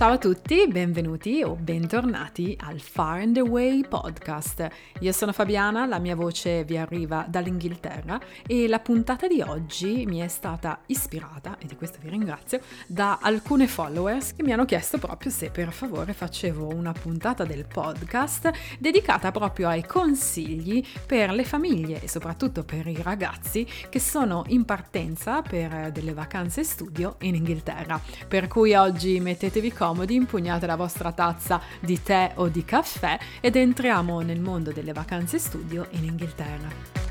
Ciao a tutti, benvenuti o bentornati al Far and Away podcast. Io sono Fabiana, la mia voce vi arriva dall'Inghilterra e la puntata di oggi mi è stata ispirata, e di questo vi ringrazio, da alcune followers che mi hanno chiesto proprio se per favore facevo una puntata del podcast dedicata proprio ai consigli per le famiglie e soprattutto per i ragazzi che sono in partenza per delle vacanze studio in Inghilterra. Per cui oggi mettetevi comodi, impugnate la vostra tazza di tè o di caffè ed entriamo nel mondo delle vacanze studio in Inghilterra.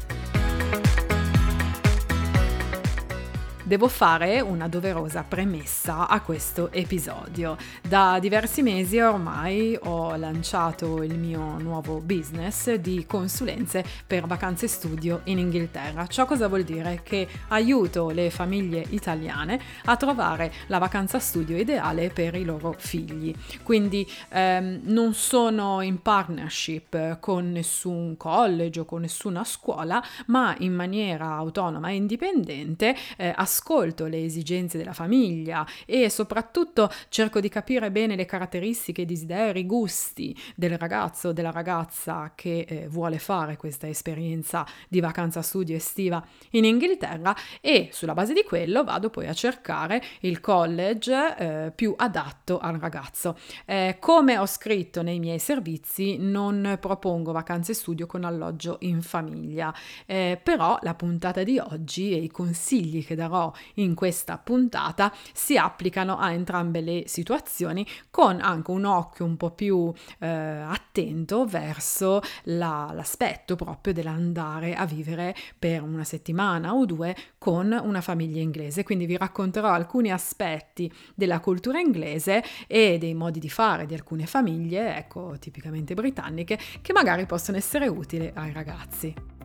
Devo fare una doverosa premessa a questo episodio. Da diversi mesi ormai ho lanciato il mio nuovo business di consulenze per vacanze studio in Inghilterra. Ciò cosa vuol dire? Che aiuto le famiglie italiane a trovare la vacanza studio ideale per i loro figli. Quindi ehm, non sono in partnership con nessun college o con nessuna scuola, ma in maniera autonoma e indipendente eh, ascolto le esigenze della famiglia e soprattutto cerco di capire bene le caratteristiche, i desideri, i gusti del ragazzo o della ragazza che eh, vuole fare questa esperienza di vacanza studio estiva in Inghilterra e sulla base di quello vado poi a cercare il college eh, più adatto al ragazzo. Eh, come ho scritto nei miei servizi non propongo vacanze studio con alloggio in famiglia, eh, però la puntata di oggi e i consigli che darò in questa puntata si applicano a entrambe le situazioni con anche un occhio un po' più eh, attento verso la, l'aspetto proprio dell'andare a vivere per una settimana o due con una famiglia inglese. Quindi vi racconterò alcuni aspetti della cultura inglese e dei modi di fare di alcune famiglie, ecco, tipicamente britanniche, che magari possono essere utili ai ragazzi.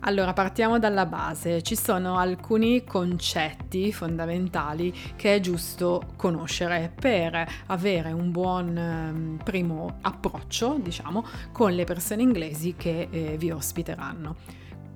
Allora, partiamo dalla base. Ci sono alcuni concetti fondamentali che è giusto conoscere per avere un buon um, primo approccio, diciamo, con le persone inglesi che eh, vi ospiteranno.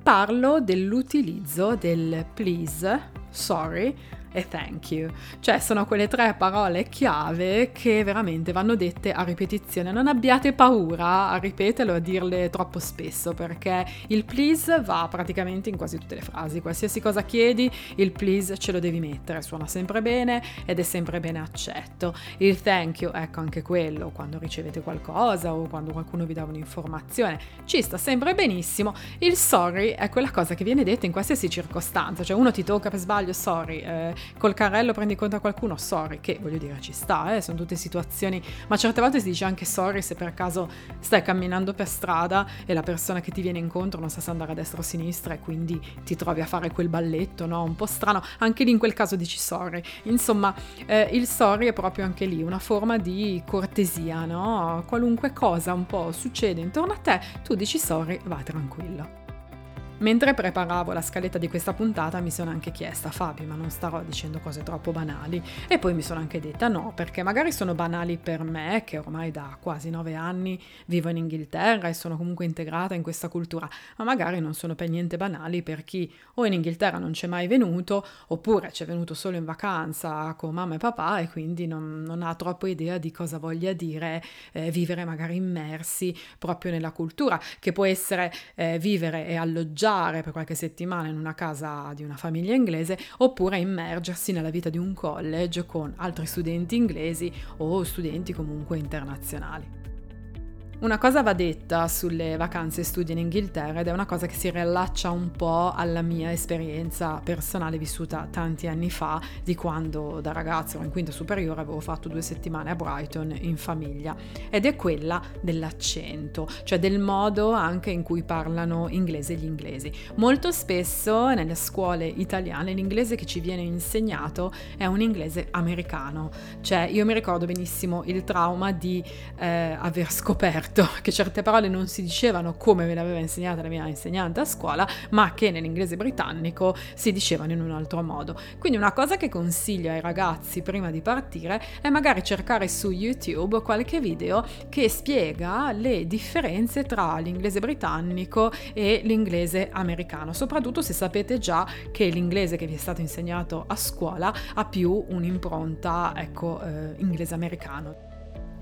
Parlo dell'utilizzo del please, sorry, e thank you. Cioè sono quelle tre parole chiave che veramente vanno dette a ripetizione. Non abbiate paura a ripeterlo a dirle troppo spesso perché il please va praticamente in quasi tutte le frasi. Qualsiasi cosa chiedi, il please ce lo devi mettere. Suona sempre bene ed è sempre bene accetto. Il thank you, ecco anche quello, quando ricevete qualcosa o quando qualcuno vi dà un'informazione, ci sta sempre benissimo. Il sorry è quella cosa che viene detta in qualsiasi circostanza. Cioè uno ti tocca per sbaglio, sorry. Eh, col carrello prendi conto a qualcuno, sorry, che voglio dire ci sta, eh, sono tutte situazioni, ma certe volte si dice anche sorry se per caso stai camminando per strada e la persona che ti viene incontro non sa se andare a destra o a sinistra e quindi ti trovi a fare quel balletto, no? Un po' strano, anche lì in quel caso dici sorry. Insomma, eh, il sorry è proprio anche lì una forma di cortesia, no? Qualunque cosa un po' succede intorno a te, tu dici sorry, vai tranquillo. Mentre preparavo la scaletta di questa puntata mi sono anche chiesta, Fabio, ma non starò dicendo cose troppo banali? E poi mi sono anche detta no, perché magari sono banali per me, che ormai da quasi nove anni vivo in Inghilterra e sono comunque integrata in questa cultura, ma magari non sono per niente banali per chi o in Inghilterra non c'è mai venuto, oppure c'è venuto solo in vacanza con mamma e papà e quindi non, non ha troppo idea di cosa voglia dire eh, vivere magari immersi proprio nella cultura, che può essere eh, vivere e alloggiare stare per qualche settimana in una casa di una famiglia inglese oppure immergersi nella vita di un college con altri studenti inglesi o studenti comunque internazionali. Una cosa va detta sulle vacanze studio in Inghilterra ed è una cosa che si riallaccia un po' alla mia esperienza personale vissuta tanti anni fa, di quando da ragazzo ero in quinta superiore avevo fatto due settimane a Brighton in famiglia ed è quella dell'accento, cioè del modo anche in cui parlano inglese gli inglesi. Molto spesso nelle scuole italiane l'inglese che ci viene insegnato è un inglese americano, cioè io mi ricordo benissimo il trauma di eh, aver scoperto scoperto che certe parole non si dicevano come me le aveva insegnata la mia insegnante a scuola, ma che nell'inglese britannico si dicevano in un altro modo. Quindi una cosa che consiglio ai ragazzi prima di partire è magari cercare su YouTube qualche video che spiega le differenze tra l'inglese britannico e l'inglese americano, soprattutto se sapete già che l'inglese che vi è stato insegnato a scuola ha più un'impronta ecco, eh, inglese americano.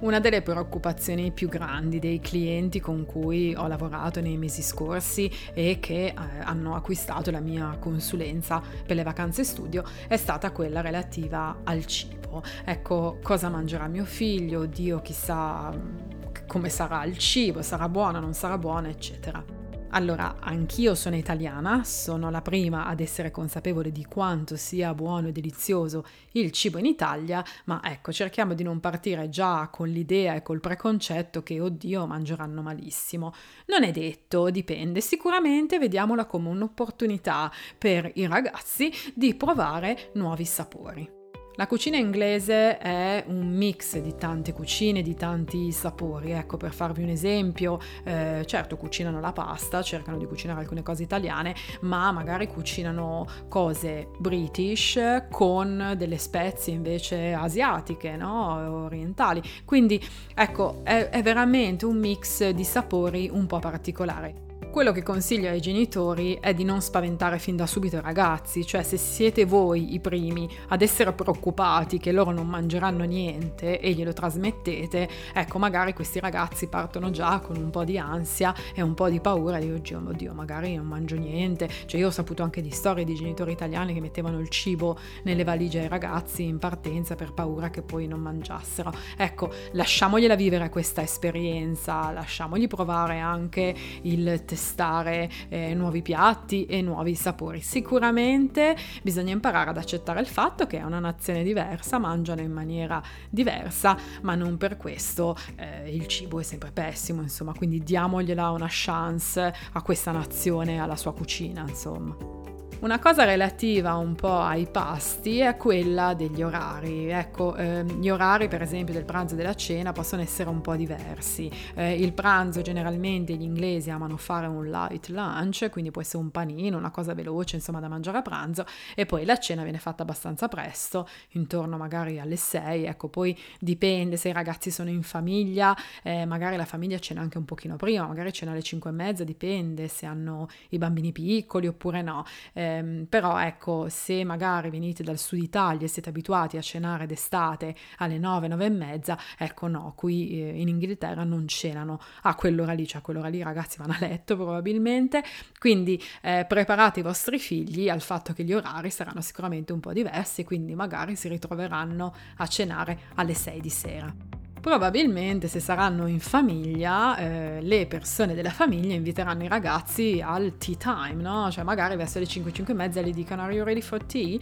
Una delle preoccupazioni più grandi dei clienti con cui ho lavorato nei mesi scorsi e che eh, hanno acquistato la mia consulenza per le vacanze studio è stata quella relativa al cibo. Ecco, cosa mangerà mio figlio, Dio chissà mm, come sarà il cibo, sarà buono, non sarà buono, eccetera. Allora, anch'io sono italiana, sono la prima ad essere consapevole di quanto sia buono e delizioso il cibo in Italia, ma ecco, cerchiamo di non partire già con l'idea e col preconcetto che, oddio, mangeranno malissimo. Non è detto, dipende, sicuramente vediamola come un'opportunità per i ragazzi di provare nuovi sapori. La cucina inglese è un mix di tante cucine, di tanti sapori. Ecco, per farvi un esempio, eh, certo cucinano la pasta, cercano di cucinare alcune cose italiane, ma magari cucinano cose british con delle spezie invece asiatiche, no? orientali. Quindi ecco, è, è veramente un mix di sapori un po' particolare. Quello che consiglio ai genitori è di non spaventare fin da subito i ragazzi, cioè se siete voi i primi ad essere preoccupati che loro non mangeranno niente e glielo trasmettete, ecco magari questi ragazzi partono già con un po' di ansia e un po' di paura di oddio, oddio magari non mangio niente, cioè io ho saputo anche di storie di genitori italiani che mettevano il cibo nelle valigie ai ragazzi in partenza per paura che poi non mangiassero. Ecco, lasciamogliela vivere questa esperienza, lasciamogli provare anche il testimone testare eh, nuovi piatti e nuovi sapori. Sicuramente bisogna imparare ad accettare il fatto che è una nazione diversa, mangiano in maniera diversa, ma non per questo eh, il cibo è sempre pessimo, insomma, quindi diamogliela una chance a questa nazione, alla sua cucina, insomma. Una cosa relativa un po' ai pasti è quella degli orari. Ecco, eh, gli orari per esempio del pranzo e della cena possono essere un po' diversi. Eh, il pranzo generalmente gli inglesi amano fare un light lunch, quindi può essere un panino, una cosa veloce insomma da mangiare a pranzo e poi la cena viene fatta abbastanza presto, intorno magari alle 6, ecco poi dipende se i ragazzi sono in famiglia, eh, magari la famiglia cena anche un pochino prima, magari cena alle 5 e mezza, dipende se hanno i bambini piccoli oppure no. Eh, eh, però ecco, se magari venite dal sud Italia e siete abituati a cenare d'estate alle 9, 9 e mezza, ecco no, qui eh, in Inghilterra non cenano a quell'ora lì, cioè a quell'ora lì i ragazzi vanno a letto probabilmente, quindi eh, preparate i vostri figli al fatto che gli orari saranno sicuramente un po' diversi, quindi magari si ritroveranno a cenare alle 6 di sera. Probabilmente se saranno in famiglia, eh, le persone della famiglia inviteranno i ragazzi al tea time, no? Cioè magari verso le 5, 5 e mezza gli dicono Are you ready for tea?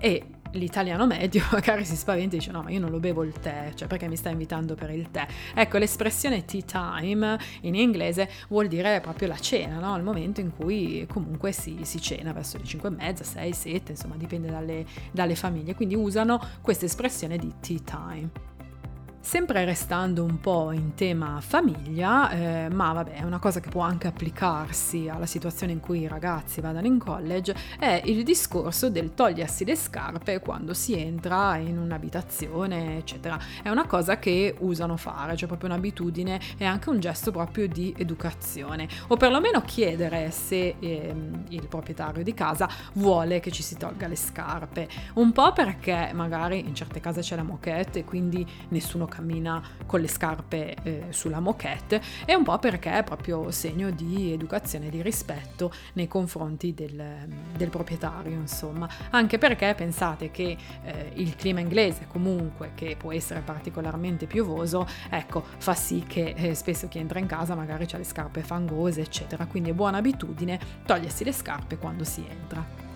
E l'italiano medio magari si spaventa e dice no ma io non lo bevo il tè, cioè perché mi sta invitando per il tè. Ecco l'espressione tea time in inglese vuol dire proprio la cena, no? il momento in cui comunque si, si cena verso le 5 e mezza, 6, 7, insomma dipende dalle, dalle famiglie, quindi usano questa espressione di tea time. Sempre restando un po' in tema famiglia, eh, ma vabbè, è una cosa che può anche applicarsi alla situazione in cui i ragazzi vadano in college, è il discorso del togliersi le scarpe quando si entra in un'abitazione, eccetera. È una cosa che usano fare, cioè proprio un'abitudine e anche un gesto proprio di educazione, o perlomeno chiedere se eh, il proprietario di casa vuole che ci si tolga le scarpe, un po' perché magari in certe case c'è la moquette e quindi nessuno cammina con le scarpe eh, sulla moquette e un po' perché è proprio segno di educazione di rispetto nei confronti del, del, proprietario, insomma. Anche perché pensate che eh, il clima inglese comunque, che può essere particolarmente piovoso, ecco, fa sì che eh, spesso chi entra in casa magari ha le scarpe fangose, eccetera. Quindi è buona abitudine togliersi le scarpe quando si entra.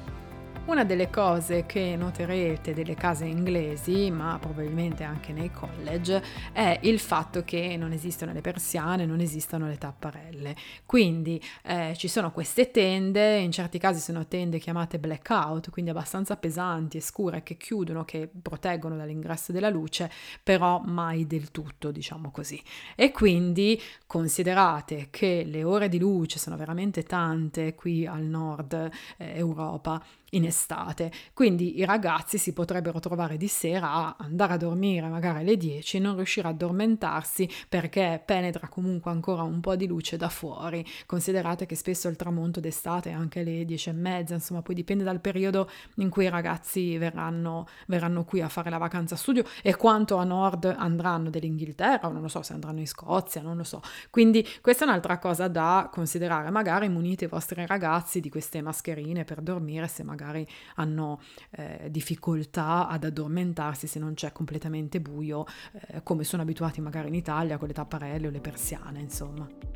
Una delle cose che noterete delle case inglesi, ma probabilmente anche nei college, è il fatto che non esistono le persiane, non esistono le tapparelle. Quindi eh, ci sono queste tende, in certi casi sono tende chiamate blackout, quindi abbastanza pesanti e scure che chiudono, che proteggono dall'ingresso della luce, però mai del tutto, diciamo così. E quindi considerate che le ore di luce sono veramente tante qui al nord eh, Europa in estate. Quindi i ragazzi si potrebbero trovare di sera a andare a dormire magari alle 10 e non riuscire a addormentarsi perché penetra comunque ancora un po' di luce da fuori. Considerate che spesso il tramonto d'estate è anche alle 10 e mezza, insomma poi dipende dal periodo in cui i ragazzi verranno, verranno qui a fare la vacanza studio e quanto a nord andranno dell'Inghilterra, non lo so se andranno in Scozia, non lo so. Quindi questa è un'altra cosa da considerare, magari munite i vostri ragazzi di queste mascherine per dormire se magari magari hanno eh, difficoltà ad addormentarsi se non c'è completamente buio, eh, come sono abituati magari in Italia con le tapparelle o le persiane, insomma.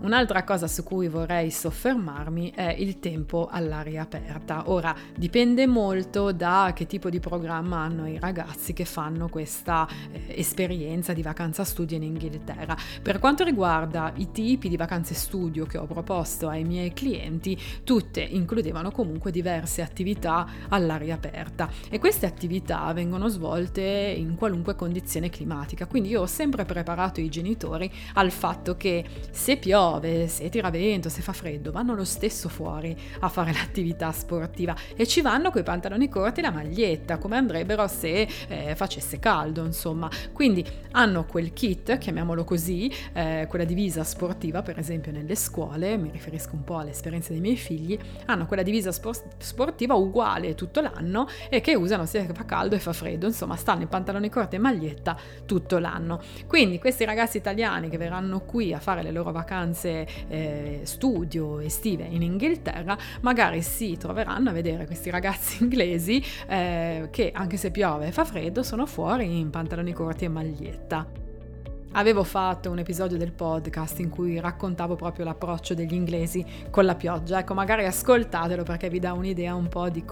Un'altra cosa su cui vorrei soffermarmi è il tempo all'aria aperta. Ora dipende molto da che tipo di programma hanno i ragazzi che fanno questa eh, esperienza di vacanza studio in Inghilterra. Per quanto riguarda i tipi di vacanze studio che ho proposto ai miei clienti, tutte includevano comunque diverse attività all'aria aperta e queste attività vengono svolte in qualunque condizione climatica. Quindi io ho sempre preparato i genitori al fatto che se piove piove, se tira vento, se fa freddo, vanno lo stesso fuori a fare l'attività sportiva e ci vanno coi pantaloni corti e la maglietta, come andrebbero se eh, facesse caldo, insomma. Quindi hanno quel kit, chiamiamolo così, eh, quella divisa sportiva, per esempio nelle scuole, mi riferisco un po' all'esperienza dei miei figli, hanno quella divisa sport- sportiva uguale tutto l'anno e che usano sia che fa caldo e fa freddo, insomma, stanno in pantaloni corti e maglietta tutto l'anno. Quindi questi ragazzi italiani che verranno qui a fare le loro vacanze vacanze eh, studio estive in Inghilterra, magari si troveranno a vedere questi ragazzi inglesi eh, che anche se piove e fa freddo sono fuori in pantaloni corti e maglietta. Avevo fatto un episodio del podcast in cui raccontavo proprio l'approccio degli inglesi con la pioggia. Ecco, magari ascoltatelo perché vi dà un'idea un po' di,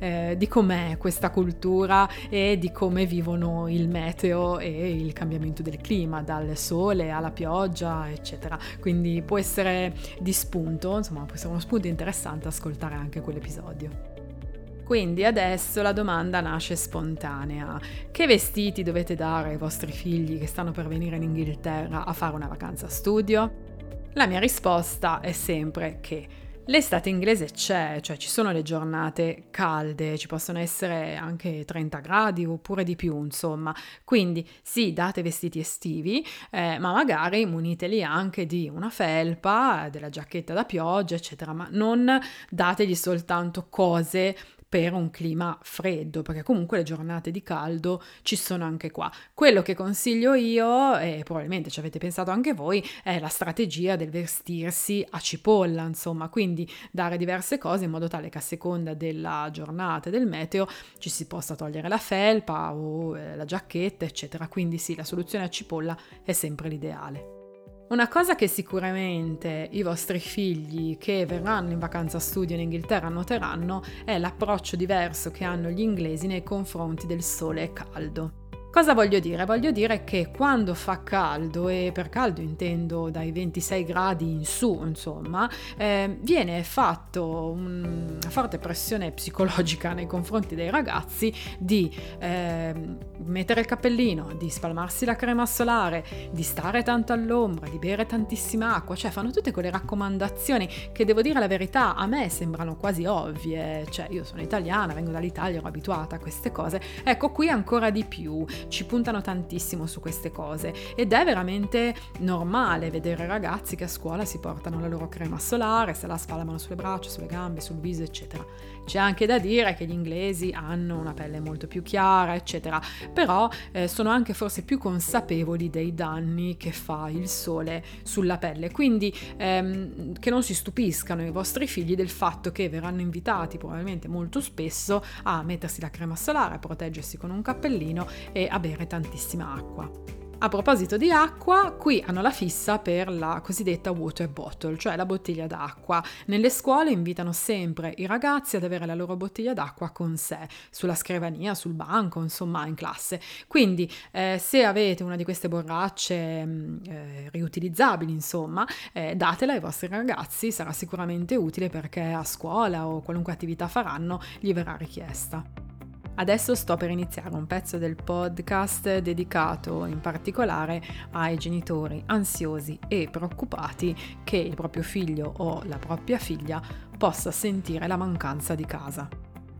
eh, com'è questa cultura e di come vivono il meteo e il cambiamento del clima, dal sole alla pioggia, eccetera. Quindi può essere di spunto, insomma, può essere uno spunto interessante ascoltare anche quell'episodio. Quindi adesso la domanda nasce spontanea. Che vestiti dovete dare ai vostri figli che stanno per venire in Inghilterra a fare una vacanza studio? La mia risposta è sempre che L'estate inglese c'è, cioè ci sono le giornate calde, ci possono essere anche 30 gradi oppure di più, insomma. Quindi sì, date vestiti estivi, eh, ma magari muniteli anche di una felpa, della giacchetta da pioggia, eccetera, ma non dategli soltanto cose per un clima freddo, perché comunque le giornate di caldo ci sono anche qua. Quello che consiglio io, e probabilmente ci avete pensato anche voi, è la strategia del vestirsi a cipolla, insomma, quindi dare diverse cose in modo tale che a seconda della giornata e del meteo ci si possa togliere la felpa o eh, la giacchetta, eccetera. Quindi sì, la soluzione a cipolla è sempre l'ideale. Una cosa che sicuramente i vostri figli che verranno in vacanza studio in Inghilterra noteranno è l'approccio diverso che hanno gli inglesi nei confronti del sole caldo. Cosa voglio dire? Voglio dire che quando fa caldo, e per caldo intendo dai 26 gradi in su, insomma, eh, viene fatto una forte pressione psicologica nei confronti dei ragazzi di eh, mettere il cappellino, di spalmarsi la crema solare, di stare tanto all'ombra, di bere tantissima acqua, cioè fanno tutte quelle raccomandazioni che devo dire la verità a me sembrano quasi ovvie, cioè io sono italiana, vengo dall'Italia, ero abituata a queste cose, ecco qui ancora di più ci puntano tantissimo su queste cose ed è veramente normale vedere ragazzi che a scuola si portano la loro crema solare, se la spalmano sulle braccia, sulle gambe, sul viso, eccetera. C'è anche da dire che gli inglesi hanno una pelle molto più chiara, eccetera, però eh, sono anche forse più consapevoli dei danni che fa il sole sulla pelle, quindi ehm, che non si stupiscano i vostri figli del fatto che verranno invitati probabilmente molto spesso a mettersi la crema solare, a proteggersi con un cappellino e a bere tantissima acqua. A proposito di acqua, qui hanno la fissa per la cosiddetta water bottle, cioè la bottiglia d'acqua. Nelle scuole invitano sempre i ragazzi ad avere la loro bottiglia d'acqua con sé, sulla scrivania, sul banco, insomma, in classe. Quindi, eh, se avete una di queste borracce mm, eh, riutilizzabili, insomma, eh, datela ai vostri ragazzi, sarà sicuramente utile perché a scuola o qualunque attività faranno gli verrà richiesta. Adesso sto per iniziare un pezzo del podcast dedicato in particolare ai genitori ansiosi e preoccupati che il proprio figlio o la propria figlia possa sentire la mancanza di casa.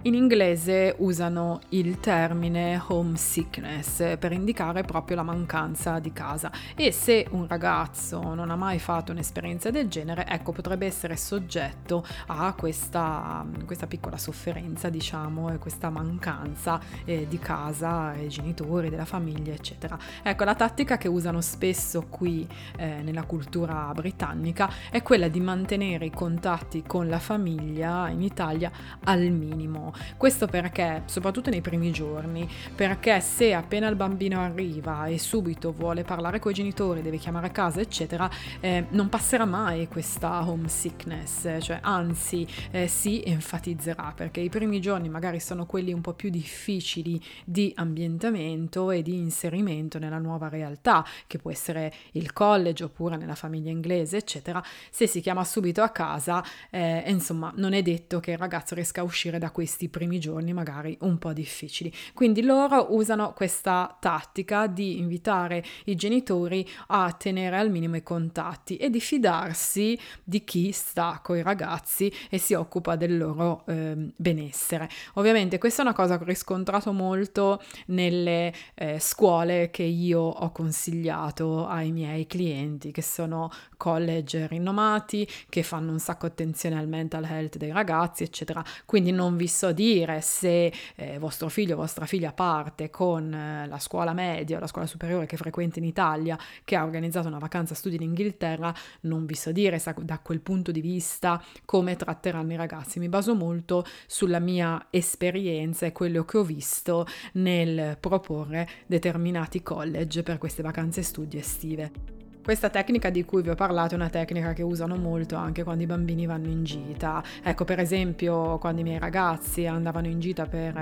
In inglese usano il termine homesickness per indicare proprio la mancanza di casa e se un ragazzo non ha mai fatto un'esperienza del genere, ecco, potrebbe essere soggetto a questa, questa piccola sofferenza, diciamo, e questa mancanza eh, di casa, i genitori, della famiglia, eccetera. Ecco, la tattica che usano spesso qui eh, nella cultura britannica è quella di mantenere i contatti con la famiglia in Italia al minimo questo perché, soprattutto nei primi giorni, perché se appena il bambino arriva e subito vuole parlare con i genitori, deve chiamare a casa, eccetera, eh, non passerà mai questa homesickness, cioè anzi eh, si enfatizzerà perché i primi giorni magari sono quelli un po' più difficili di ambientamento e di inserimento nella nuova realtà, che può essere il college oppure nella famiglia inglese, eccetera. Se si chiama subito a casa, eh, insomma, non è detto che il ragazzo riesca a uscire da questi questi primi giorni magari un po' difficili. Quindi loro usano questa tattica di invitare i genitori a tenere al minimo i contatti e di fidarsi di chi sta con i ragazzi e si occupa del loro eh, benessere. Ovviamente questa è una cosa che ho riscontrato molto nelle eh, scuole che io ho consigliato ai miei clienti, che sono college rinomati, che fanno un sacco attenzione al mental health dei ragazzi, eccetera. Quindi non vi so dire se eh, vostro figlio o vostra figlia parte con eh, la scuola media o la scuola superiore che frequenta in Italia, che ha organizzato una vacanza studi in Inghilterra, non vi so dire sa, da quel punto di vista come tratteranno i ragazzi. Mi baso molto sulla mia esperienza e quello che ho visto nel proporre determinati college per queste vacanze studi estive. Questa tecnica di cui vi ho parlato è una tecnica che usano molto anche quando i bambini vanno in gita. Ecco, per esempio, quando i miei ragazzi andavano in gita per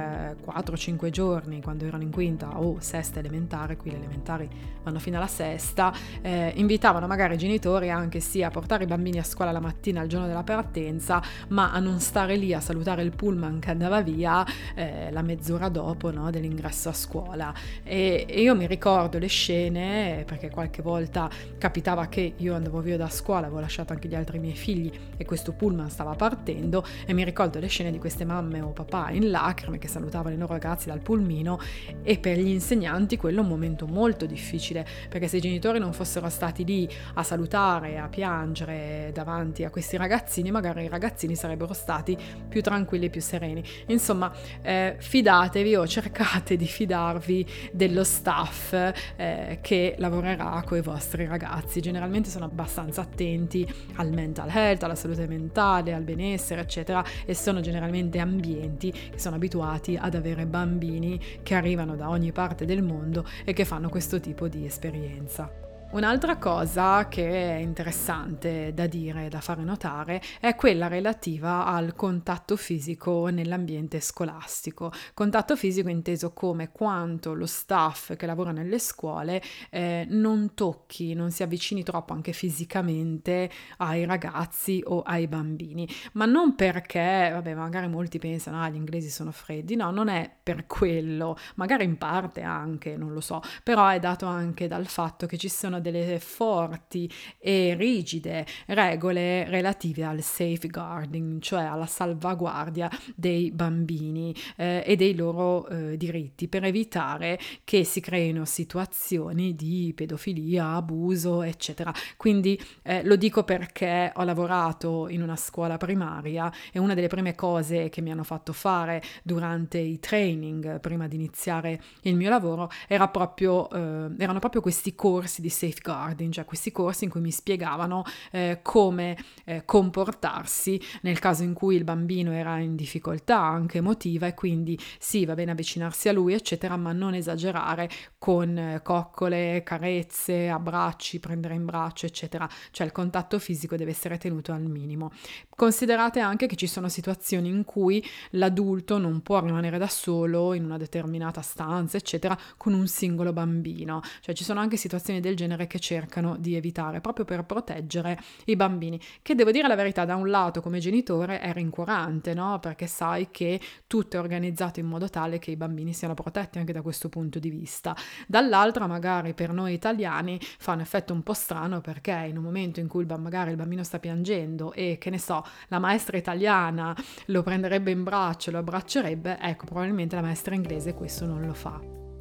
4-5 eh, giorni, quando erano in quinta o sesta elementare, qui le elementari vanno fino alla sesta, eh, invitavano magari i genitori anche sì a portare i bambini a scuola la mattina il giorno della partenza, ma a non stare lì a salutare il pullman che andava via eh, la mezz'ora dopo no, dell'ingresso a scuola. E, e io mi ricordo le scene, perché qualche volta capitava che io andavo via da scuola, avevo lasciato anche gli altri miei figli e questo pullman stava partendo e mi ricordo le scene di queste mamme o papà in lacrime che salutavano i loro ragazzi dal pulmino e per gli insegnanti quello è un momento molto difficile perché se i genitori non fossero stati lì a salutare, a piangere davanti a questi ragazzini, magari i ragazzini sarebbero stati più tranquilli e più sereni. Insomma, eh, fidatevi o cercate di fidarvi dello staff eh, che lavorerà con i vostri ragazzi ragazzi generalmente sono abbastanza attenti al mental health, alla salute mentale, al benessere, eccetera, e sono generalmente ambienti che sono abituati ad avere bambini che arrivano da ogni parte del mondo e che fanno questo tipo di esperienza. Un'altra cosa che è interessante da dire, da fare notare, è quella relativa al contatto fisico nell'ambiente scolastico. Contatto fisico inteso come quanto lo staff che lavora nelle scuole eh, non tocchi, non si avvicini troppo anche fisicamente ai ragazzi o ai bambini, ma non perché, vabbè, magari molti pensano, ah, gli inglesi sono freddi, no, non è per quello, magari in parte anche, non lo so, però è dato anche dal fatto che ci sono delle forti e rigide regole relative al safeguarding, cioè alla salvaguardia dei bambini eh, e dei loro eh, diritti per evitare che si creino situazioni di pedofilia, abuso, eccetera. Quindi eh, lo dico perché ho lavorato in una scuola primaria e una delle prime cose che mi hanno fatto fare durante i training prima di iniziare il mio lavoro era proprio, eh, erano proprio questi corsi di safeguarding safeguarding, cioè questi corsi in cui mi spiegavano eh, come eh, comportarsi nel caso in cui il bambino era in difficoltà anche emotiva e quindi sì, va bene avvicinarsi a lui, eccetera, ma non esagerare con eh, coccole, carezze, abbracci, prendere in braccio, eccetera. Cioè il contatto fisico deve essere tenuto al minimo. Considerate anche che ci sono situazioni in cui l'adulto non può rimanere da solo in una determinata stanza, eccetera, con un singolo bambino. Cioè ci sono anche situazioni del genere che cercano di evitare proprio per proteggere i bambini. Che devo dire la verità, da un lato come genitore è rincuorante, no? Perché sai che tutto è organizzato in modo tale che i bambini siano protetti anche da questo punto di vista. Dall'altra, magari per noi italiani fa un effetto un po' strano perché in un momento in cui magari il bambino sta piangendo e che ne so, la maestra italiana lo prenderebbe in braccio, lo abbraccerebbe, ecco, probabilmente la maestra inglese questo non lo fa.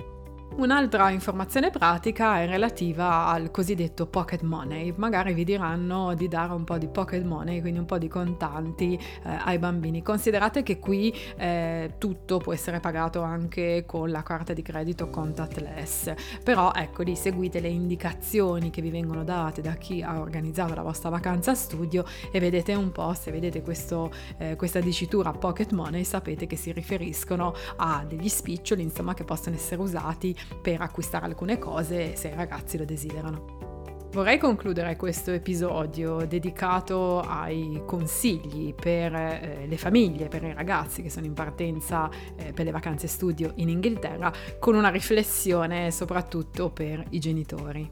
Un'altra informazione pratica è relativa al cosiddetto pocket money. Magari vi diranno di dare un po' di pocket money, quindi un po' di contanti eh, ai bambini. Considerate che qui eh, tutto può essere pagato anche con la carta di credito contactless, però ecco lì seguite le indicazioni che vi vengono date da chi ha organizzato la vostra vacanza studio e vedete un po' se vedete questo, eh, questa dicitura pocket money sapete che si riferiscono a degli spiccioli insomma che possono essere usati per acquistare alcune cose se i ragazzi lo desiderano. Vorrei concludere questo episodio dedicato ai consigli per eh, le famiglie, per i ragazzi che sono in partenza eh, per le vacanze studio in Inghilterra, con una riflessione soprattutto per i genitori.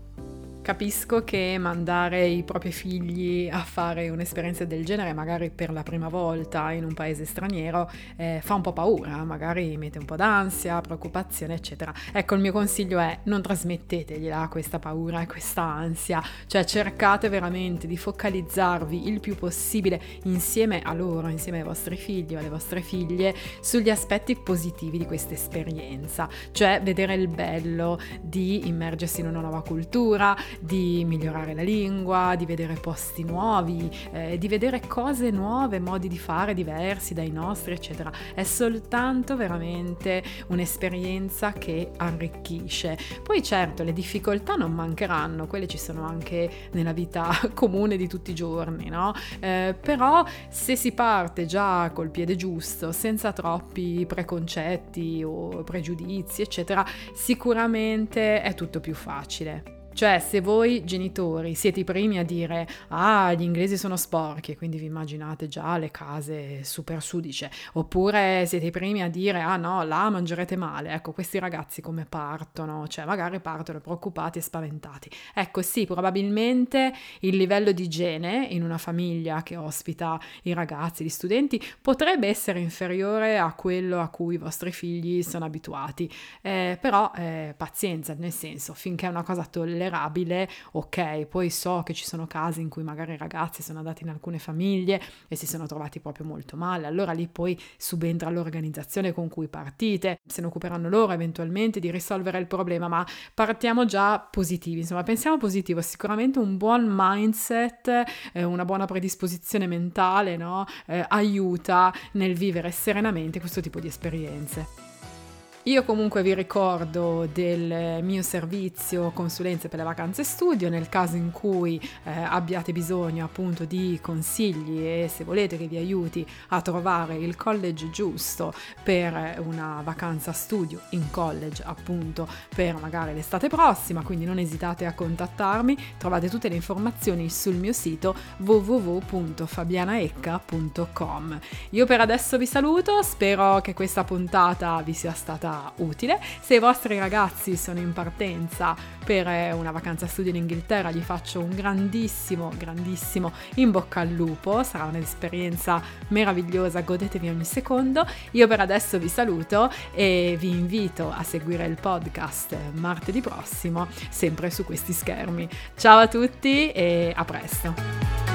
Capisco che mandare i propri figli a fare un'esperienza del genere, magari per la prima volta in un paese straniero, eh, fa un po' paura, magari mette un po' d'ansia, preoccupazione, eccetera. Ecco, il mio consiglio è non trasmettetegliela questa paura e questa ansia, cioè cercate veramente di focalizzarvi il più possibile insieme a loro, insieme ai vostri figli o alle vostre figlie, sugli aspetti positivi di questa esperienza, cioè vedere il bello di immergersi in una nuova cultura, di migliorare la lingua, di vedere posti nuovi, eh, di vedere cose nuove, modi di fare diversi dai nostri, eccetera. È soltanto veramente un'esperienza che arricchisce. Poi certo le difficoltà non mancheranno, quelle ci sono anche nella vita comune di tutti i giorni, no? Eh, però se si parte già col piede giusto, senza troppi preconcetti o pregiudizi, eccetera, sicuramente è tutto più facile. Cioè, se voi genitori siete i primi a dire ah, gli inglesi sono sporchi, quindi vi immaginate già le case super sudice, oppure siete i primi a dire ah no, là mangerete male, ecco, questi ragazzi come partono? Cioè, magari partono preoccupati e spaventati. Ecco, sì, probabilmente il livello di igiene in una famiglia che ospita i ragazzi, gli studenti, potrebbe essere inferiore a quello a cui i vostri figli sono abituati. Eh, però eh, pazienza, nel senso, finché è una cosa tollerabile, tollerabile, ok, poi so che ci sono casi in cui magari i ragazzi sono andati in alcune famiglie e si sono trovati proprio molto male, allora lì poi subentra l'organizzazione con cui partite, se ne occuperanno loro eventualmente di risolvere il problema, ma partiamo già positivi, insomma pensiamo positivo, sicuramente un buon mindset, eh, una buona predisposizione mentale, no? eh, aiuta nel vivere serenamente questo tipo di esperienze. Io comunque vi ricordo del mio servizio consulenze per le vacanze studio nel caso in cui eh, abbiate bisogno appunto di consigli e se volete che vi aiuti a trovare il college giusto per una vacanza studio in college appunto per magari l'estate prossima, quindi non esitate a contattarmi, trovate tutte le informazioni sul mio sito www.fabianaecca.com. Io per adesso vi saluto, spero che questa puntata vi sia stata stata utile. Se i vostri ragazzi sono in partenza per eh, una vacanza studio in Inghilterra, gli faccio un grandissimo, grandissimo in bocca al lupo. Sarà un'esperienza meravigliosa, godetevi ogni secondo. Io per adesso vi saluto e vi invito a seguire il podcast martedì prossimo, sempre su questi schermi. Ciao a tutti e a presto!